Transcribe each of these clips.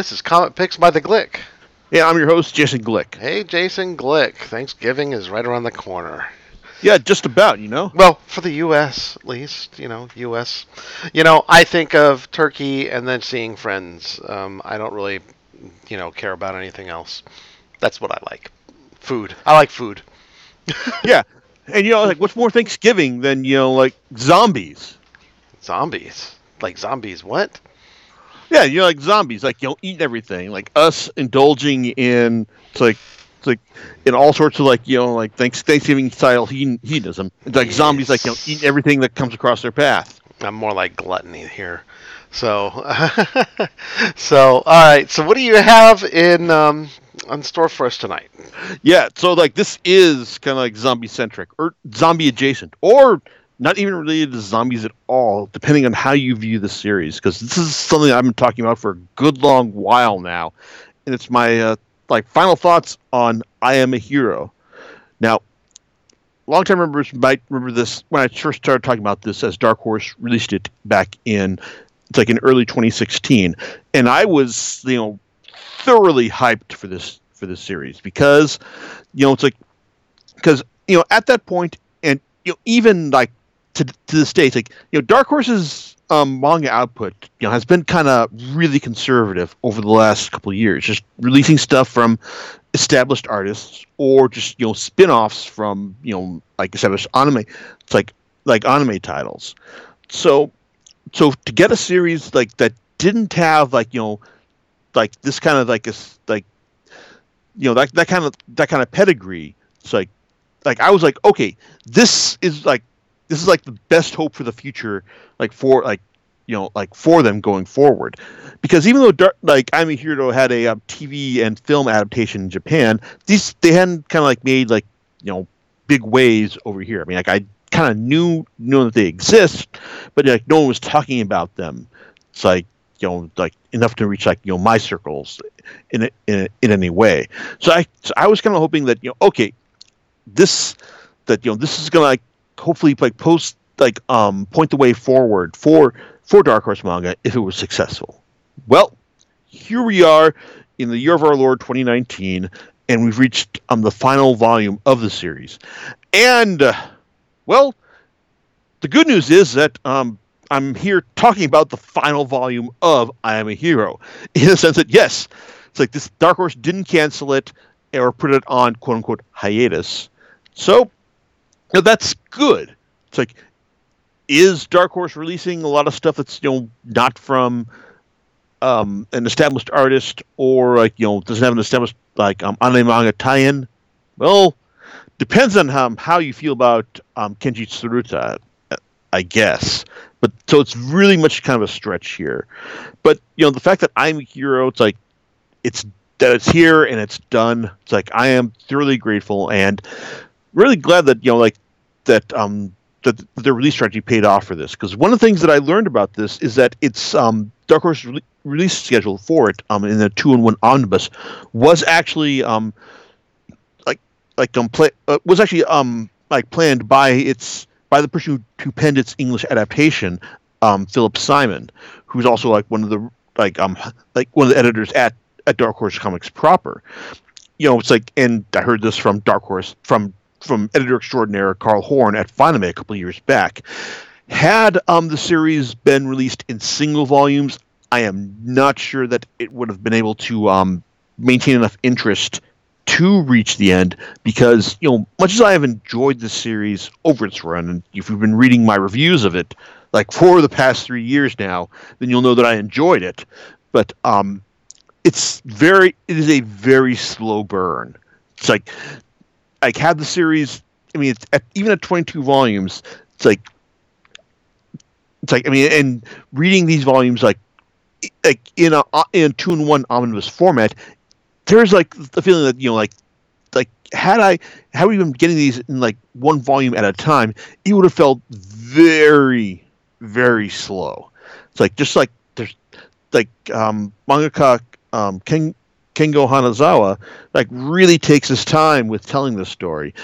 This is Comic Picks by the Glick. Yeah, I'm your host, Jason Glick. Hey, Jason Glick. Thanksgiving is right around the corner. Yeah, just about, you know. Well, for the U.S. at least, you know, U.S. You know, I think of turkey and then seeing friends. Um, I don't really, you know, care about anything else. That's what I like. Food. I like food. yeah, and you know, like, what's more Thanksgiving than you know, like zombies? Zombies. Like zombies. What? Yeah, you know, like zombies, like you know, eating everything, like us indulging in it's like it's like in all sorts of like you know like Thanksgiving style hedonism. It's like yes. zombies, like you know, eating everything that comes across their path. I'm more like gluttony here. So, so all right. So, what do you have in um, on store for us tonight? Yeah. So, like, this is kind of like zombie centric or zombie adjacent, or not even related to zombies at all, depending on how you view the series. Because this is something I've been talking about for a good long while now, and it's my uh, like final thoughts on I Am a Hero. Now, long-time members might remember this when I first started talking about this as Dark Horse released it back in it's like in early 2016, and I was you know thoroughly hyped for this for this series because you know it's like because you know at that point and you know even like to to it's like you know, Dark Horse's um, manga output, you know, has been kind of really conservative over the last couple of years, just releasing stuff from established artists or just you know spin-offs from you know like established anime. It's like like anime titles. So so to get a series like that didn't have like you know like this kind of like a like you know that that kind of that kind of pedigree. It's like like I was like okay, this is like this is like the best hope for the future, like for like you know like for them going forward, because even though Dark, like I'm a Hero had a um, TV and film adaptation in Japan, these they hadn't kind of like made like you know big waves over here. I mean, like I kind of knew knew that they exist, but like no one was talking about them. It's like you know like enough to reach like you know my circles in in in any way. So I so I was kind of hoping that you know okay, this that you know this is gonna like hopefully like post like um point the way forward for for Dark Horse manga if it was successful. Well, here we are in the year of our Lord 2019, and we've reached um the final volume of the series, and uh, well, the good news is that um I'm here talking about the final volume of I Am a Hero in the sense that yes, it's like this Dark Horse didn't cancel it or put it on quote unquote hiatus. So know, that's good. It's like, is Dark Horse releasing a lot of stuff that's you know not from um, an established artist or like you know doesn't have an established like um, anime manga tie-in? Well, depends on how how you feel about um, Kenji Tsuruta, I guess. But so it's really much kind of a stretch here. But you know the fact that I'm a hero, it's like it's that it's here and it's done. It's like I am thoroughly grateful and really glad that you know like that um that the release strategy paid off for this. Because one of the things that I learned about this is that it's um Dark Horse re- release schedule for it um in the two and one omnibus was actually um like like um uh, was actually um like planned by its by the person who, who penned its English adaptation um Philip Simon who's also like one of the like um like one of the editors at at Dark Horse Comics proper. You know, it's like, and I heard this from Dark Horse, from from editor extraordinaire Carl Horn at Fanime a couple years back. Had um, the series been released in single volumes, I am not sure that it would have been able to um, maintain enough interest to reach the end because you know much as I have enjoyed the series over its run, and if you've been reading my reviews of it like for the past three years now, then you'll know that I enjoyed it. But um, it's very it is a very slow burn. It's like like had the series. I mean, it's at, even at 22 volumes, it's like it's like I mean, and reading these volumes like like in a in two and one omnibus format, there's like the feeling that you know like like had I had we been getting these in like one volume at a time, it would have felt very very slow. It's like just like there's like um, mangaka um, Kengo Hanazawa like really takes his time with telling the story,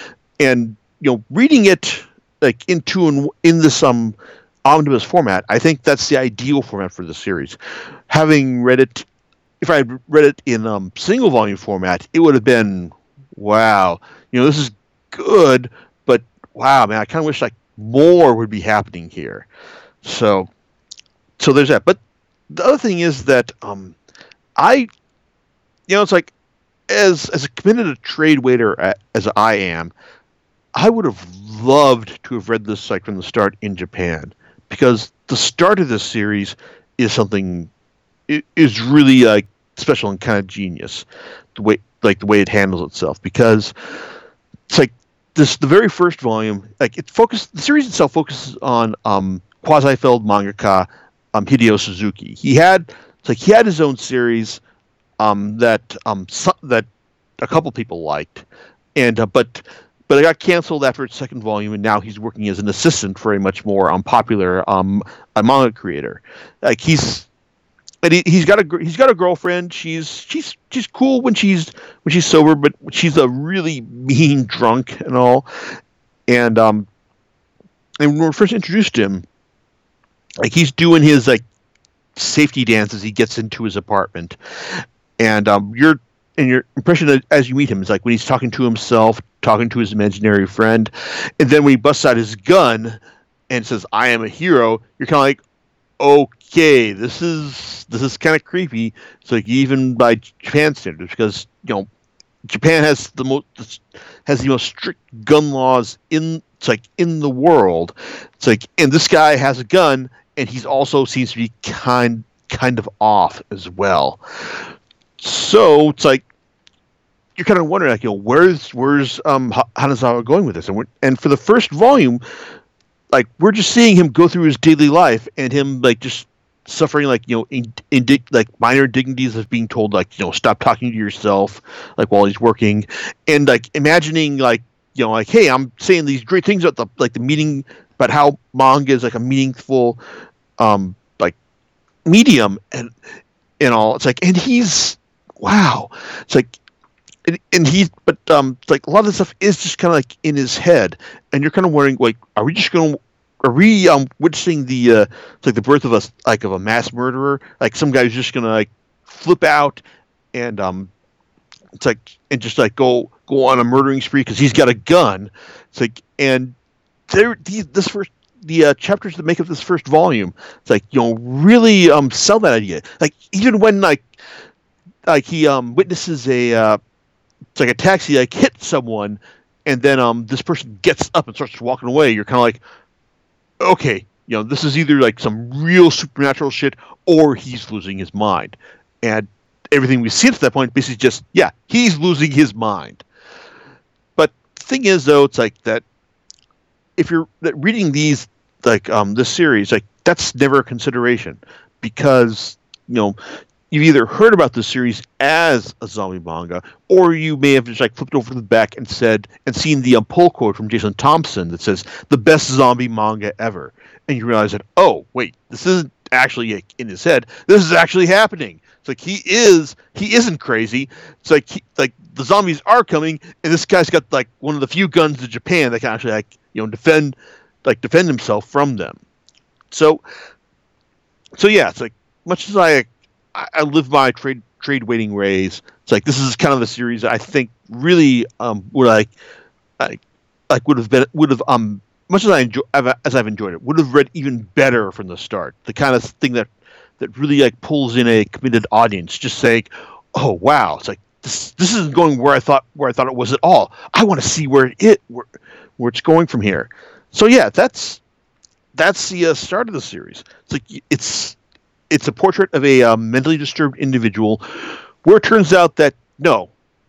and you know, reading it like into and in this um omnibus format, I think that's the ideal format for the series. Having read it if I had read it in um, single volume format, it would have been wow. You know, this is good, but wow, man, I kind of wish like more would be happening here. So, so there's that. But the other thing is that um, I, you know, it's like as as a committed a trade waiter as I am, I would have loved to have read this like from the start in Japan because the start of this series is something is really like special and kind of genius the way like the way it handles itself because it's like this the very first volume like it focused the series itself focuses on um quasi-filled mangaka um hideo suzuki. He had like he had his own series um that um that a couple people liked and uh, but but it got canceled after its second volume, and now he's working as an assistant for a much more unpopular um, a manga creator. Like he's and he, he's got a he's got a girlfriend. She's she's she's cool when she's when she's sober, but she's a really mean drunk and all. And um, and when we first introduced him, like he's doing his like safety dance as he gets into his apartment, and um, your and your impression as you meet him is like when he's talking to himself, talking to his imaginary friend, and then when he busts out his gun and says, "I am a hero," you're kind of like, okay, this is this is kind of creepy. It's like even by Japan standards, because you know Japan has the most has the most strict gun laws in it's like in the world. It's like and this guy has a gun and he's also seems to be kind kind of off as well. So it's like you're kind of wondering like you know where's where's um Hanazawa going with this? And and for the first volume like we're just seeing him go through his daily life and him like just suffering like you know in, in like minor dignities of being told like you know stop talking to yourself like while he's working. And like imagining like you know like hey i'm saying these great things about the like the meaning but how manga is like a meaningful um like medium and and all. It's like and he's wow. It's like and, and he but um like a lot of the stuff is just kind of like in his head and you're kind of wondering like are we just going to are we um witnessing the uh like the birth of a like of a mass murderer? Like some guy's just gonna like flip out and um it's like and just like go go on a murdering spree because he's got a gun. It's like and there these this first the uh, chapters that make up this first volume it's like you know really um sell that idea. Like even when like like he um witnesses a uh it's like a taxi like hit someone and then um this person gets up and starts walking away. You're kind of like okay you know this is either like some real supernatural shit or he's losing his mind. And everything we see at that point basically just yeah he's losing his mind. But thing is though it's like that if you're reading these like um this series like that's never a consideration because you know you've either heard about this series as a zombie manga, or you may have just like flipped over the back and said and seen the um, pull quote from Jason Thompson that says the best zombie manga ever, and you realize that oh wait, this isn't actually in his head. This is actually happening. It's like he is he isn't crazy. It's like he, like the zombies are coming, and this guy's got like one of the few guns in Japan that can actually like you know defend like defend himself from them. So so yeah, it's like much as I I, I live my trade trade waiting ways. It's like this is kind of the series I think really um would like like like would have been would have um much as I enjoy as I've enjoyed it would have read even better from the start. The kind of thing that that really like pulls in a committed audience. Just saying, oh wow, it's like this this isn't going where I thought where I thought it was at all. I want to see where it where where it's going from here. So yeah, that's that's the uh, start of the series. It's like it's it's a portrait of a uh, mentally disturbed individual where it turns out that no,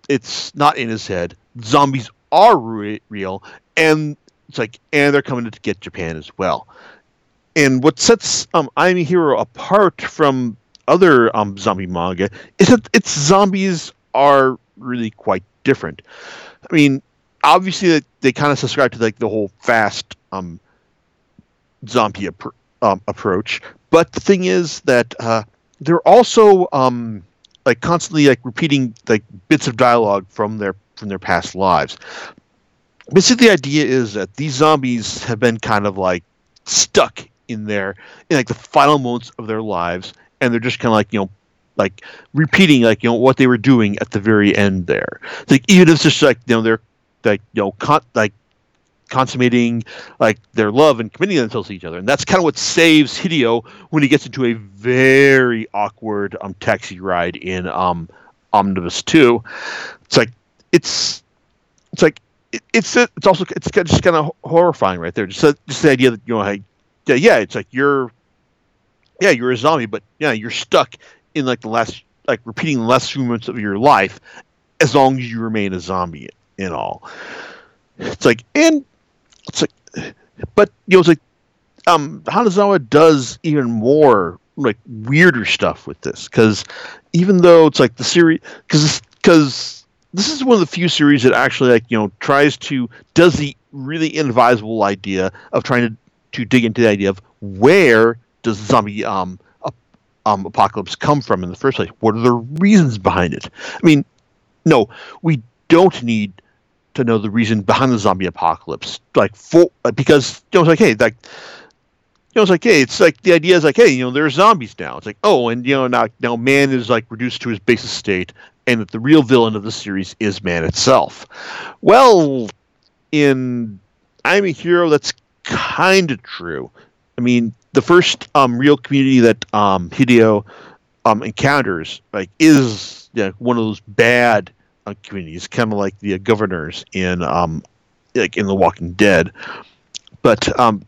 it's not in his head. Zombies are re- real, and it's like, and they're coming to get Japan as well. And what sets um, I Am a Hero apart from other um, zombie manga is that its zombies are really quite different. I mean, obviously they, they kind of subscribe to like the whole fast um, zombie ap- um, approach, but the thing is that uh, they're also um, like constantly like repeating like bits of dialogue from their from their past lives. Basically, the idea is that these zombies have been kind of like stuck in their in like the final moments of their lives, and they're just kind of like you know like repeating like you know what they were doing at the very end there. Like even if it's just like you know they're like you know con- like consummating like their love and committing themselves to each other, and that's kind of what saves Hideo when he gets into a very awkward um taxi ride in um Omnibus Two. It's like it's it's like it, it's it's also it's just kind of horrifying right there. Just just the idea that you know, hey, yeah, yeah, it's like you're yeah, you're a zombie, but yeah, you're stuck in like the last like repeating the last few moments of your life as long as you remain a zombie and all. It's like and it's like but you know it's like um Hanazawa does even more like weirder stuff with this because even though it's like the series because because this is one of the few series that actually like you know tries to does the really inadvisable idea of trying to to dig into the idea of where does zombie um, um, apocalypse come from in the first place? What are the reasons behind it? I mean, no, we don't need to know the reason behind the zombie apocalypse, like for because you know it's like hey, like you know it's like hey, it's like the idea is like hey, you know there's zombies now. It's like oh, and you know now now man is like reduced to his basis state, and that the real villain of the series is man itself. Well, in I'm a Hero, that's kind of true. I mean, the first um, real community that um, Hideo um, encounters like is you know, one of those bad communities, kind of like the uh, governors in um, like in The Walking Dead. But um,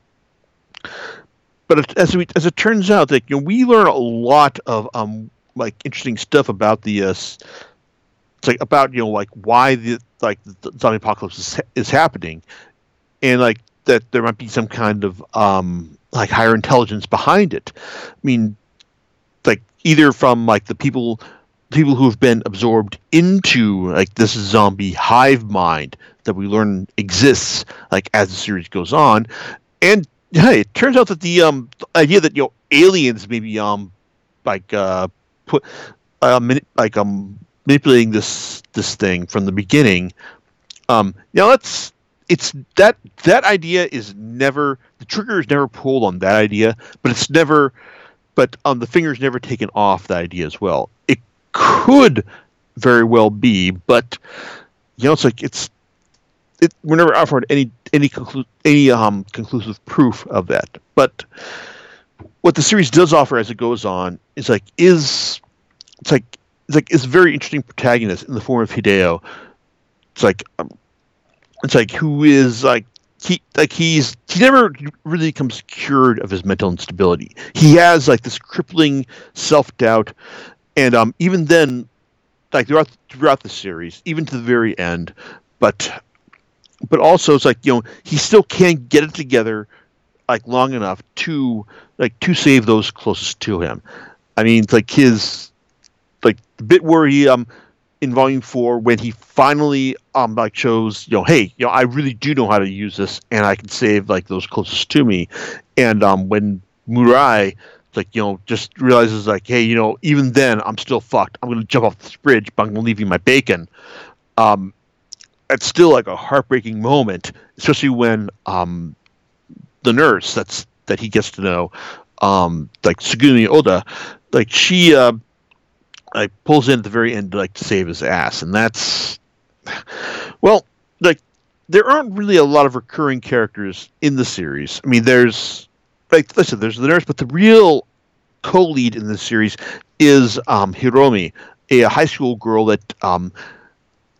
but as we as it turns out, that you know, we learn a lot of um, like interesting stuff about the uh, it's like about you know like why the like the zombie apocalypse is, is happening, and like that there might be some kind of um, like higher intelligence behind it. I mean, like either from like the people people who have been absorbed into like this zombie hive mind that we learn exists like as the series goes on, and hey, it turns out that the um idea that you know aliens maybe um like uh put uh, mani- like um manipulating this this thing from the beginning um you know that's it's that that idea is never the trigger is never pulled on that idea, but it's never but um the finger's never taken off the idea as well. Could very well be, but you know it's like it's it we're never offered any any conclu- any um conclusive proof of that. But what the series does offer as it goes on is like is it's like it's like it's very interesting protagonist in the form of Hideo. It's like um, it's like who is like he like he's he never really becomes cured of his mental instability. He has like this crippling self doubt, and um even then, like throughout throughout the series, even to the very end, but but also it's like you know he still can't get it together like long enough to like to save those closest to him. I mean, it's like his like the bit where he um in volume four when he finally um like shows you know hey you know I really do know how to use this and I can save like those closest to me and um when Mirai like you know just realizes like hey you know even then I'm still fucked. I'm gonna jump off this bridge but I'm gonna leave you my bacon. Um it's still like a heartbreaking moment especially when um the nurse that's that he gets to know um like Tsugumi Oda like she uh like pulls in at the very end to like to save his ass, and that's well, like there aren't really a lot of recurring characters in the series. I mean, there's like listen, there's the nurse, but the real co-lead in this series is um, Hiromi, a high school girl that um,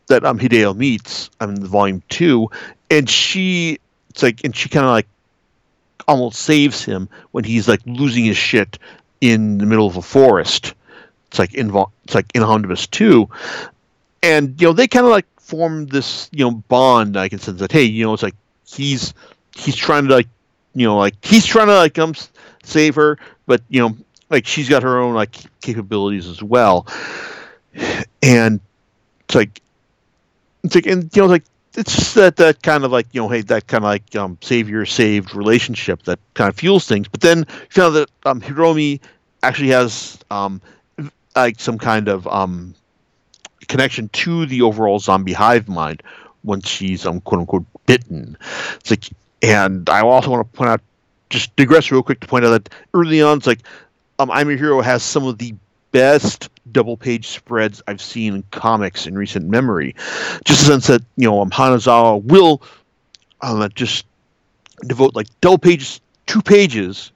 that um, Hideo meets in volume two, and she it's like and she kind of like almost saves him when he's like losing his shit in the middle of a forest it's like in it's like in Omnibus two, and you know they kind of like form this you know bond. I can sense that hey, you know, it's like he's he's trying to like you know like he's trying to like um save her, but you know like she's got her own like capabilities as well, and it's like it's like and you know like it's just that that kind of like you know hey that kind of like um savior saved relationship that kind of fuels things but then you found that um hiromi actually has um like some kind of um, connection to the overall zombie hive mind when she's um quote unquote bitten. It's like, and I also want to point out, just digress real quick to point out that early on, it's like, um, I'm a hero has some of the best double page spreads I've seen in comics in recent memory. Just a sense that you know um, Hanazawa will uh, just devote like double pages, two pages,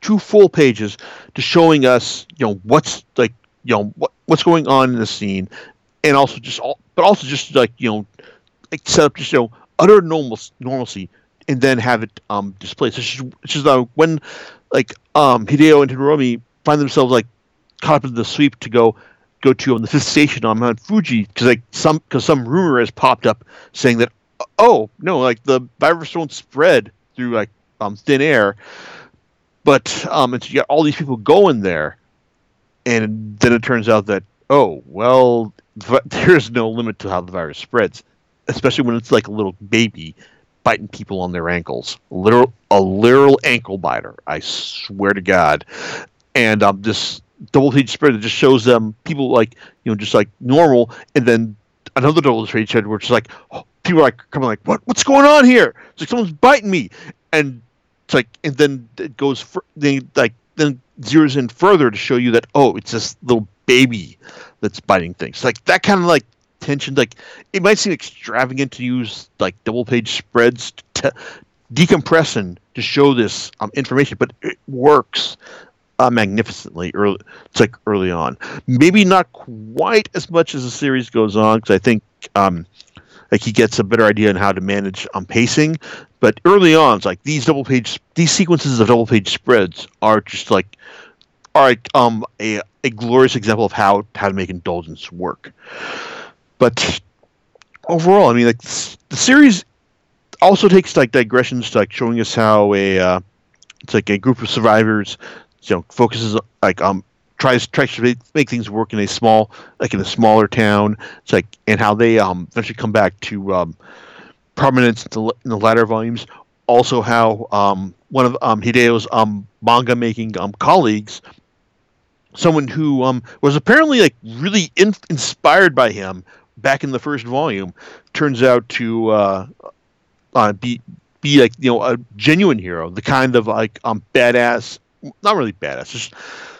two full pages to showing us you know what's like you know what what's going on in the scene, and also just all, but also just like you know like set up just you know utter normal normalcy and then have it um displayed. So it's just, it's just uh, when like um Hideo and Hiromi find themselves like caught up in the sweep to go go to on the fifth station on Mount Fuji because like some because some rumor has popped up saying that oh no like the virus won't spread through like um thin air, but um so you got all these people going there, and then it turns out that oh well there's no limit to how the virus spreads, especially when it's like a little baby biting people on their ankles. Literal, a literal ankle biter. I swear to God. And um, this double page spread that just shows them people like you know just like normal, and then another double page spread where it's like oh, people are like coming like what what's going on here? It's like someone's biting me, and it's like and then it goes then like then zeroes in further to show you that oh it's this little baby that's biting things like that kind of like tension. Like it might seem extravagant to use like double page spreads to decompress and to show this um, information but it works uh, magnificently early it's like early on. Maybe not quite as much as the series goes on because i think um, like he gets a better idea on how to manage um, pacing but early on it's like these double page these sequences of double page spreads are just like are um a, a glorious example of how how to make indulgence work but overall, I mean, like the series also takes like digressions to like showing us how a uh, it's like a group of survivors, you know, focuses like um tries tries to make, things work in a small like in a smaller town. It's like and how they um eventually come back to um prominence in the, in the latter volumes. Also, how um one of um Hideo's um manga making um colleagues someone who um, was apparently like really in- inspired by him back in the first volume turns out to uh, uh, be be like you know a genuine hero, the kind of like um badass, not really badass, just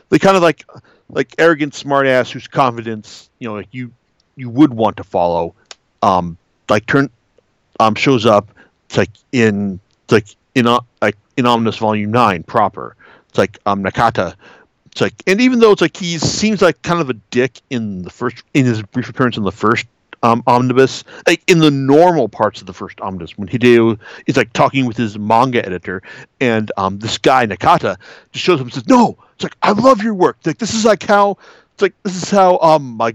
the kind of like like arrogant smartass whose confidence you know like you you would want to follow, um like turn um shows up it's like in it's like in uh, like in Volume Nine proper. It's like um Nakata it's like, and even though it's like he seems like kind of a dick in the first, in his brief appearance in the first um, omnibus, like in the normal parts of the first omnibus, when Hideo is like talking with his manga editor, and um, this guy Nakata just shows up and says, "No, it's like I love your work. Like this is like how it's like this is how um like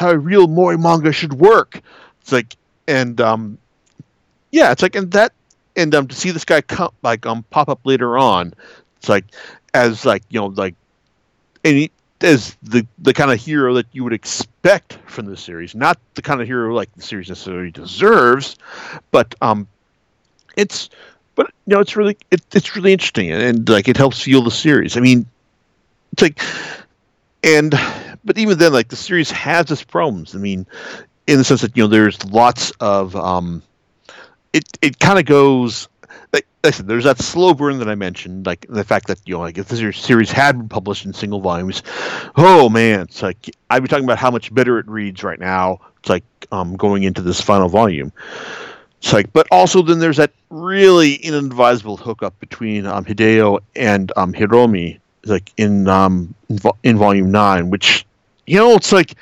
how a real moe manga should work." It's like and um yeah, it's like and that and um to see this guy come like um pop up later on, it's like as like you know like and he is the the kind of hero that you would expect from the series, not the kind of hero like the series necessarily deserves, but um, it's but you know it's really it, it's really interesting and, and like it helps fuel the series. I mean, it's like and but even then, like the series has its problems. I mean, in the sense that you know there's lots of um, it it kind of goes like listen, there's that slow burn that I mentioned, like the fact that you know, like if this series had been published in single volumes, oh man, it's like I'd be talking about how much better it reads right now. It's like um, going into this final volume. It's like, but also then there's that really inadvisable hookup between um, Hideo and um, Hiromi, like in um in, vo- in volume nine, which you know, it's like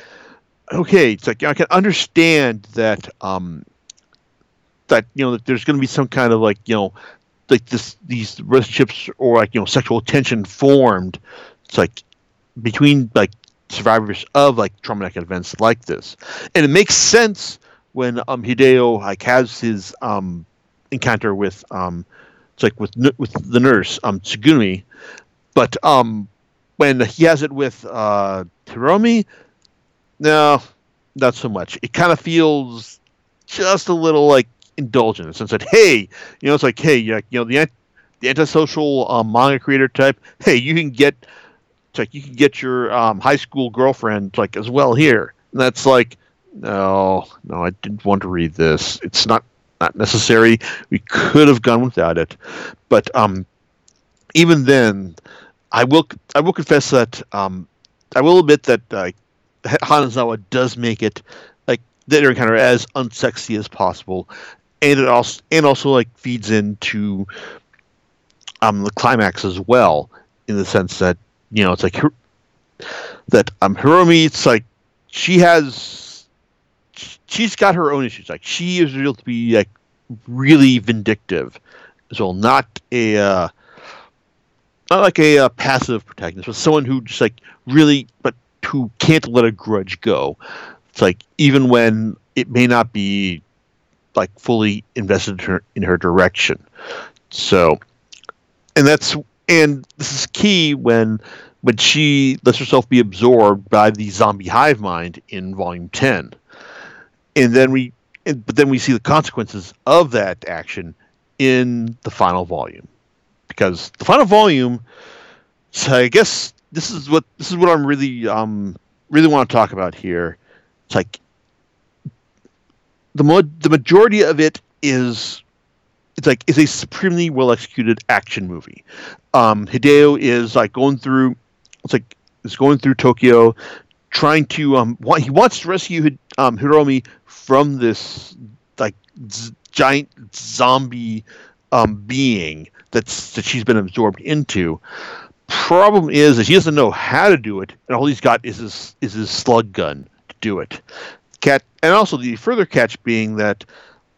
okay, it's like I can understand that um that you know that there's going to be some kind of like you know like this these relationships or like you know sexual tension formed it's like between like survivors of like traumatic events like this. And it makes sense when um hideo like has his um encounter with um it's like with with the nurse um tsugumi. But um when he has it with uh hiromi no not so much. It kind of feels just a little like indulgence and said, "Hey, you know, it's like, hey, you know, the the antisocial um, manga creator type. Hey, you can get, like you can get your um, high school girlfriend like as well here." And that's like, no, no, I didn't want to read this. It's not not necessary. We could have gone without it, but um, even then, I will I will confess that um, I will admit that uh, Hanazawa does make it like that encounter as unsexy as possible, and it also and also like feeds into um the climax as well in the sense that you know it's like that um Hiromi it's like she has she's got her own issues. Like she is real to be like really vindictive. As well not a uh, not like a, uh, passive protagonist but someone who just like really but who can't let a grudge go. It's like even when it may not be like fully invested in her, in her direction. So and that's and this is key when when she lets herself be absorbed by the zombie hive mind in volume 10 and then we and, but then we see the consequences of that action in the final volume. Because the final volume so i guess this is what this is what i'm really um really want to talk about here. It's like the mo- the majority of it is it's like it's a supremely well executed action movie. Um, Hideo is like going through it's like is going through Tokyo, trying to um want, he wants to rescue um, Hiromi from this like z- giant zombie um being that's that she's been absorbed into. Problem is that he doesn't know how to do it, and all he's got is his is his slug gun to do it. Cat and also the further catch being that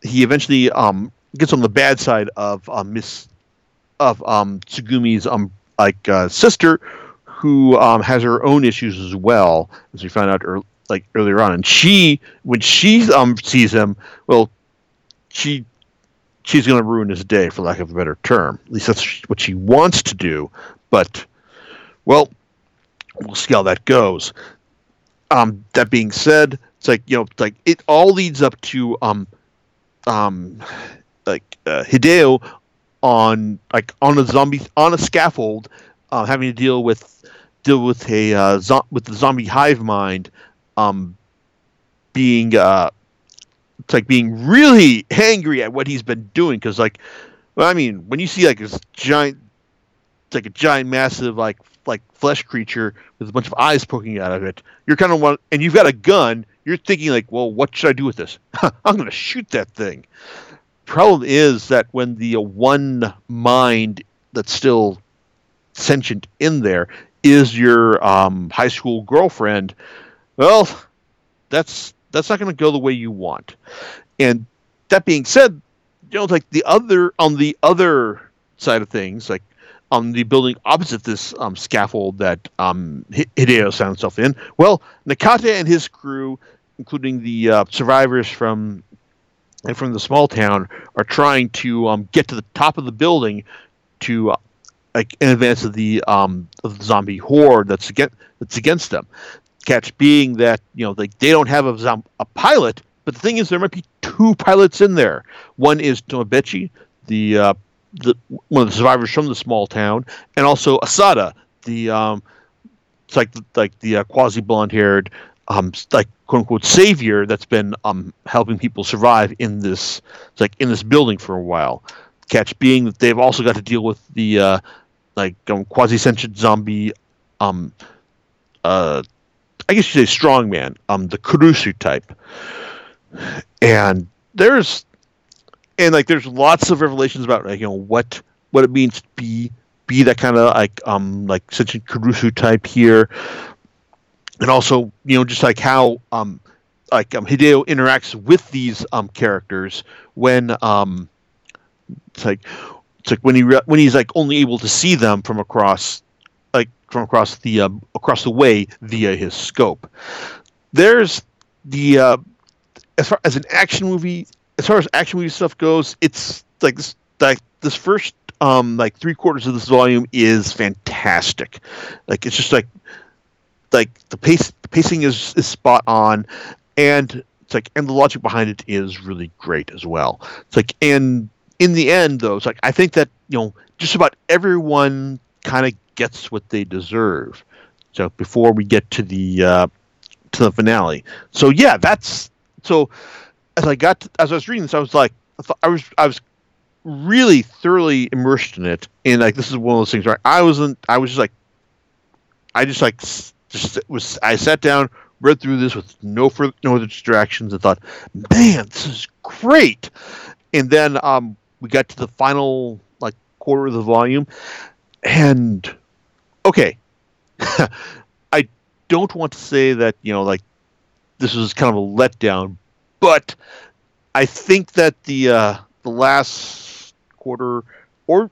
he eventually um gets on the bad side of um, Miss of um, Tsugumi's um like uh, sister, who um, has her own issues as well, as we found out er- like earlier on. And she, when she um sees him, well, she she's going to ruin his day, for lack of a better term. At least that's what she wants to do. But well, we'll see how that goes. Um, that being said, it's like you know, like it all leads up to um, um, like uh, Hideo on like on a zombie on a scaffold, uh, having to deal with deal with a uh, zo- with the zombie hive mind, um, being uh, it's like being really angry at what he's been doing because like, well, I mean, when you see like this giant, it's like a giant, massive like like flesh creature with a bunch of eyes poking out of it, you're kind of one, and you've got a gun. You're thinking like, well, what should I do with this? I'm going to shoot that thing problem is that when the one mind that's still sentient in there is your um, high school girlfriend, well, that's that's not going to go the way you want. And that being said, you know, like the other on the other side of things, like on the building opposite this um, scaffold that um, Hideo found himself in, well, Nakata and his crew, including the uh, survivors from and from the small town are trying to um, get to the top of the building to uh, like in advance of the um, of the zombie horde that's against that's against them. Catch being that you know like they don't have a a pilot, but the thing is there might be two pilots in there. One is Tomobechi, the uh, the one of the survivors from the small town, and also Asada, the um, it's like like the uh, quasi blonde haired um, like quote unquote savior that's been um, helping people survive in this like in this building for a while. Catch being that they've also got to deal with the uh, like um, quasi sentient zombie, um, uh, I guess you say strongman, um, the Kurusu type, and there's and like there's lots of revelations about like you know what what it means to be be that kind of like um like sentient Kurusu type here and also you know just like how um like um, Hideo interacts with these um characters when um it's like it's like when he re- when he's like only able to see them from across like from across the uh, across the way via his scope. There's the uh, as far as an action movie as far as action movie stuff goes, it's like this like this first um like three quarters of this volume is fantastic. Like it's just like like the pace the pacing is, is spot on and it's like and the logic behind it is really great as well. It's like and in the end though it's like i think that you know just about everyone kind of gets what they deserve. So before we get to the uh to the finale. So yeah that's so as i got to, as i was reading this i was like i, I was i was really thoroughly immersed in it. And like this is one of those things where i wasn't i was just like i just like just was I sat down, read through this with no further, no other distractions, and thought, man, this is great. And then um, we got to the final like quarter of the volume, and okay, I don't want to say that you know like this was kind of a letdown, but I think that the uh, the last quarter or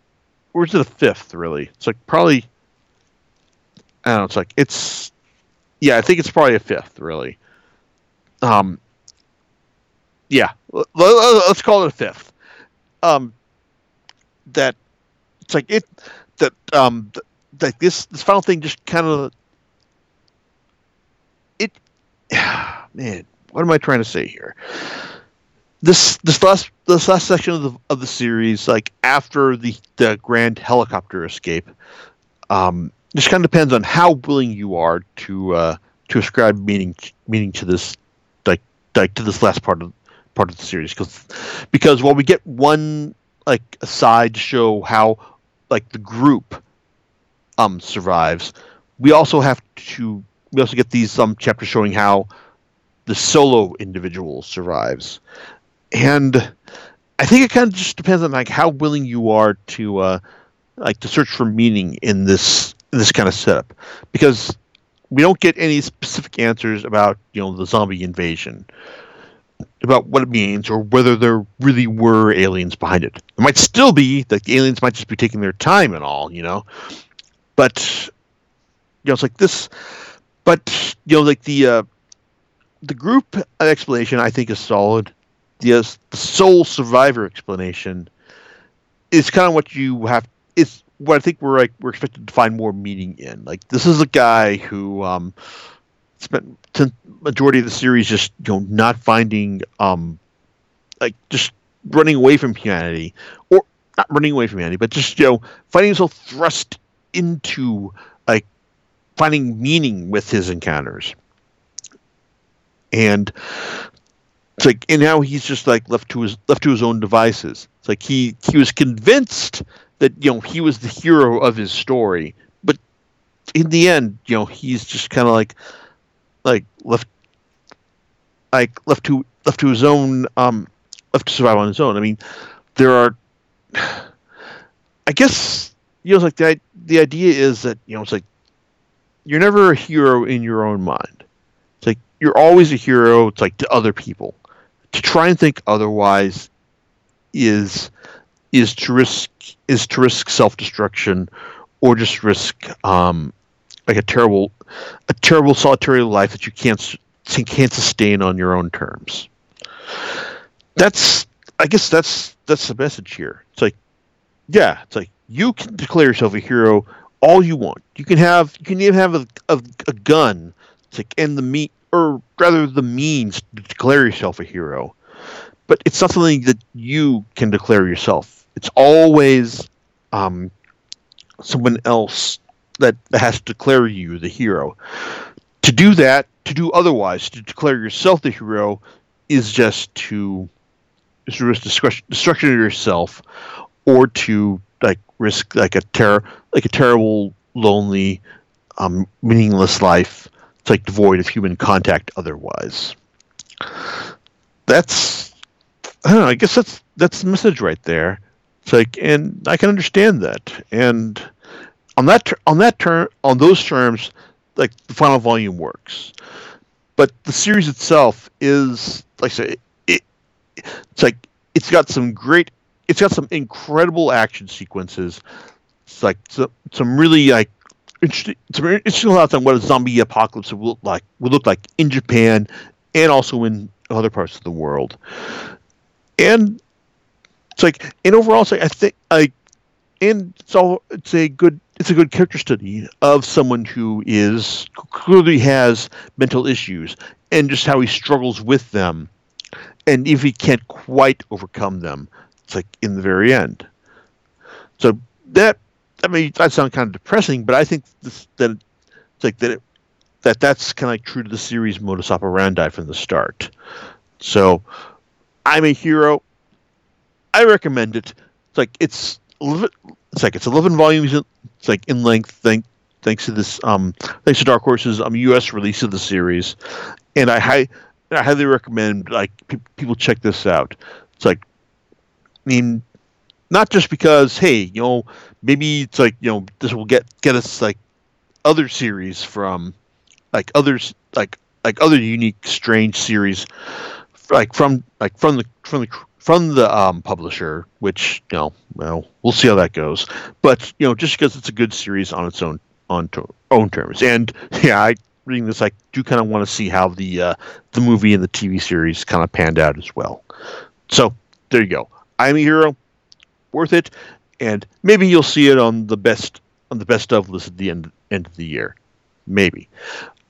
or is it a fifth really? It's like probably I don't. It's like it's yeah. I think it's probably a fifth really. Um. Yeah, let's call it a fifth. Um. That it's like it that um that this this final thing just kind of it man what am I trying to say here? This this last this last section of the of the series, like after the the grand helicopter escape, um, just kind of depends on how willing you are to uh, to ascribe meaning meaning to this like like to this last part of part of the series. Because because while we get one like aside to show how like the group um survives, we also have to we also get these um chapters showing how the solo individual survives, and I think it kind of just depends on like how willing you are to uh like to search for meaning in this this kind of setup because we don't get any specific answers about you know the zombie invasion about what it means or whether there really were aliens behind it. It might still be that the aliens might just be taking their time and all, you know. But you know, it's like this. But you know, like the uh, the group explanation, I think is solid. The, uh, the sole survivor explanation is kind of what you have. It's what I think we're like we're expected to find more meaning in. Like this is a guy who um, spent the majority of the series just you know not finding um, like just running away from humanity or not running away from humanity, but just you know finding himself thrust into like finding meaning with his encounters. And it's like and now he's just like left to his left to his own devices. It's like he he was convinced that you know he was the hero of his story, but in the end, you know, he's just kind of like like left like left to left to his own um left to survive on his own. I mean, there are I guess you know it's like the the idea is that you know it's like you're never a hero in your own mind. It's like you're always a hero. It's like to other people. To try and think otherwise is is to risk is to risk self destruction or just risk um, like a terrible a terrible solitary life that you can't can't sustain on your own terms. That's I guess that's that's the message here. It's like yeah, it's like you can declare yourself a hero all you want. You can have you can even have a, a, a gun to end the meat or rather the means to declare yourself a hero. But it's not something that you can declare yourself. It's always um, someone else that has to declare you the hero. To do that, to do otherwise, to declare yourself the hero, is just to is risk destruction of yourself, or to like risk like a terror like a terrible, lonely, um, meaningless life. It's like devoid of human contact otherwise. That's I don't know. I guess that's that's the message right there. It's like, and I can understand that. And on that ter- on that term on those terms, like the final volume works. But the series itself is, like I say, it, it's like it's got some great, it's got some incredible action sequences. It's like some, some really like interesting, some interesting thoughts on what a zombie apocalypse would look like would look like in Japan and also in other parts of the world. And it's like, and overall, it's like I think I, and it's all it's a good it's a good character study of someone who is clearly has mental issues and just how he struggles with them. And if he can't quite overcome them it's like in the very end. So that i mean that sounds kind of depressing but i think this, that it's like that it, that that's kind of like true to the series modus operandi from the start. So i'm a hero i recommend it it's like it's it's like it's 11 volumes it's like in length thing thanks to this um, thanks to Dark Horse's um, U.S. release of the series, and I, I highly recommend like pe- people check this out. It's like, I mean, not just because hey, you know, maybe it's like you know this will get get us like other series from like others like like other unique strange series like from like from the from the from the um, publisher which you know well we'll see how that goes. But you know just because it's a good series on its own on to, own terms. And yeah i reading this i do kind of want to see how the uh, the movie and the tv series kind of panned out as well. So there you go. I'm a hero. Worth it. And maybe you'll see it on the best on the best of list at the end end of the year. Maybe.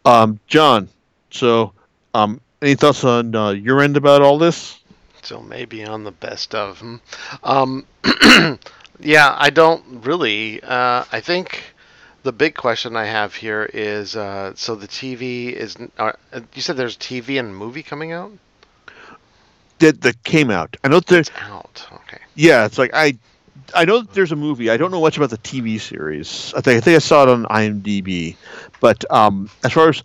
Um, John, so um, any thoughts on uh, your end about all this? So maybe on the best of them. Um, yeah, I don't really. Uh, I think the big question I have here is uh, so the TV is. Uh, you said there's TV and movie coming out? That that came out. I know there's out. Okay. yeah. It's like I I know that there's a movie. I don't know much about the TV series. I think I think I saw it on IMDb, but um, as far as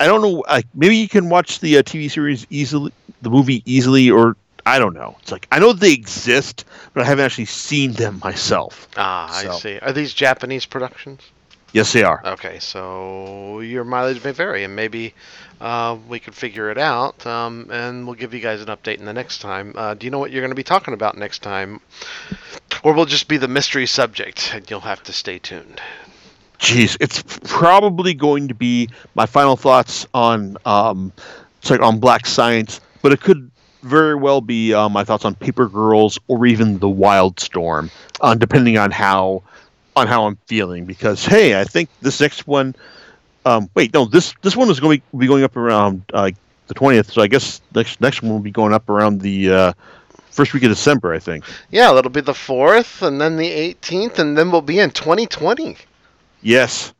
I don't know, like maybe you can watch the uh, TV series easily, the movie easily, or I don't know. It's like I know they exist, but I haven't actually seen them myself. Ah, I see. Are these Japanese productions? Yes, they are. Okay, so your mileage may vary, and maybe uh, we could figure it out, um, and we'll give you guys an update in the next time. Uh, do you know what you're going to be talking about next time? Or will just be the mystery subject, and you'll have to stay tuned. Jeez, it's probably going to be my final thoughts on um, like on Black Science, but it could very well be uh, my thoughts on Paper Girls or even The Wild Storm, uh, depending on how on how I'm feeling. Because hey, I think this next one. Um, wait, no, this this one is going to be going up around uh, the twentieth, so I guess next next one will be going up around the uh, first week of December, I think. Yeah, that'll be the 4th, and then the 18th, and then we'll be in 2020. Yes.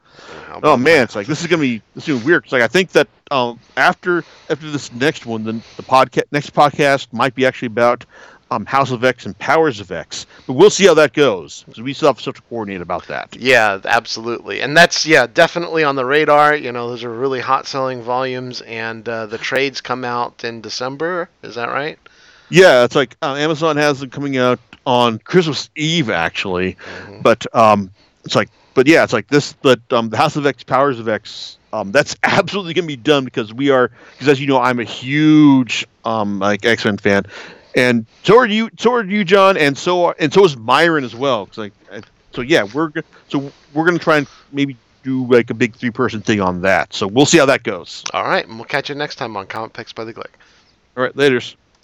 How Oh man, it's like this is gonna be this is gonna be weird. It's like I think that um, after after this next one, then the podcast next podcast might be actually about um, House of X and Powers of X, but we'll see how that goes because we still have stuff to coordinate about that. Yeah, absolutely. And that's, yeah, definitely on the radar. You know, those are really hot selling volumes, and uh, the trades come out in December. Is that right? Yeah, it's like uh, Amazon has them coming out on Christmas Eve actually, Mhm. but um, it's like but yeah, it's like this. But um, the House of X, Powers of X, um, that's absolutely gonna be done because we are because as you know, I'm a huge um like X Men fan, and so are you. So are you, John, and so are, and so is Myron as well. 'Cause, like so, yeah, we're so we're gonna try and maybe do like a big three person thing on that. So we'll see how that goes. All right, and we'll catch you next time on Comic Picks by the Glick. All right, later's.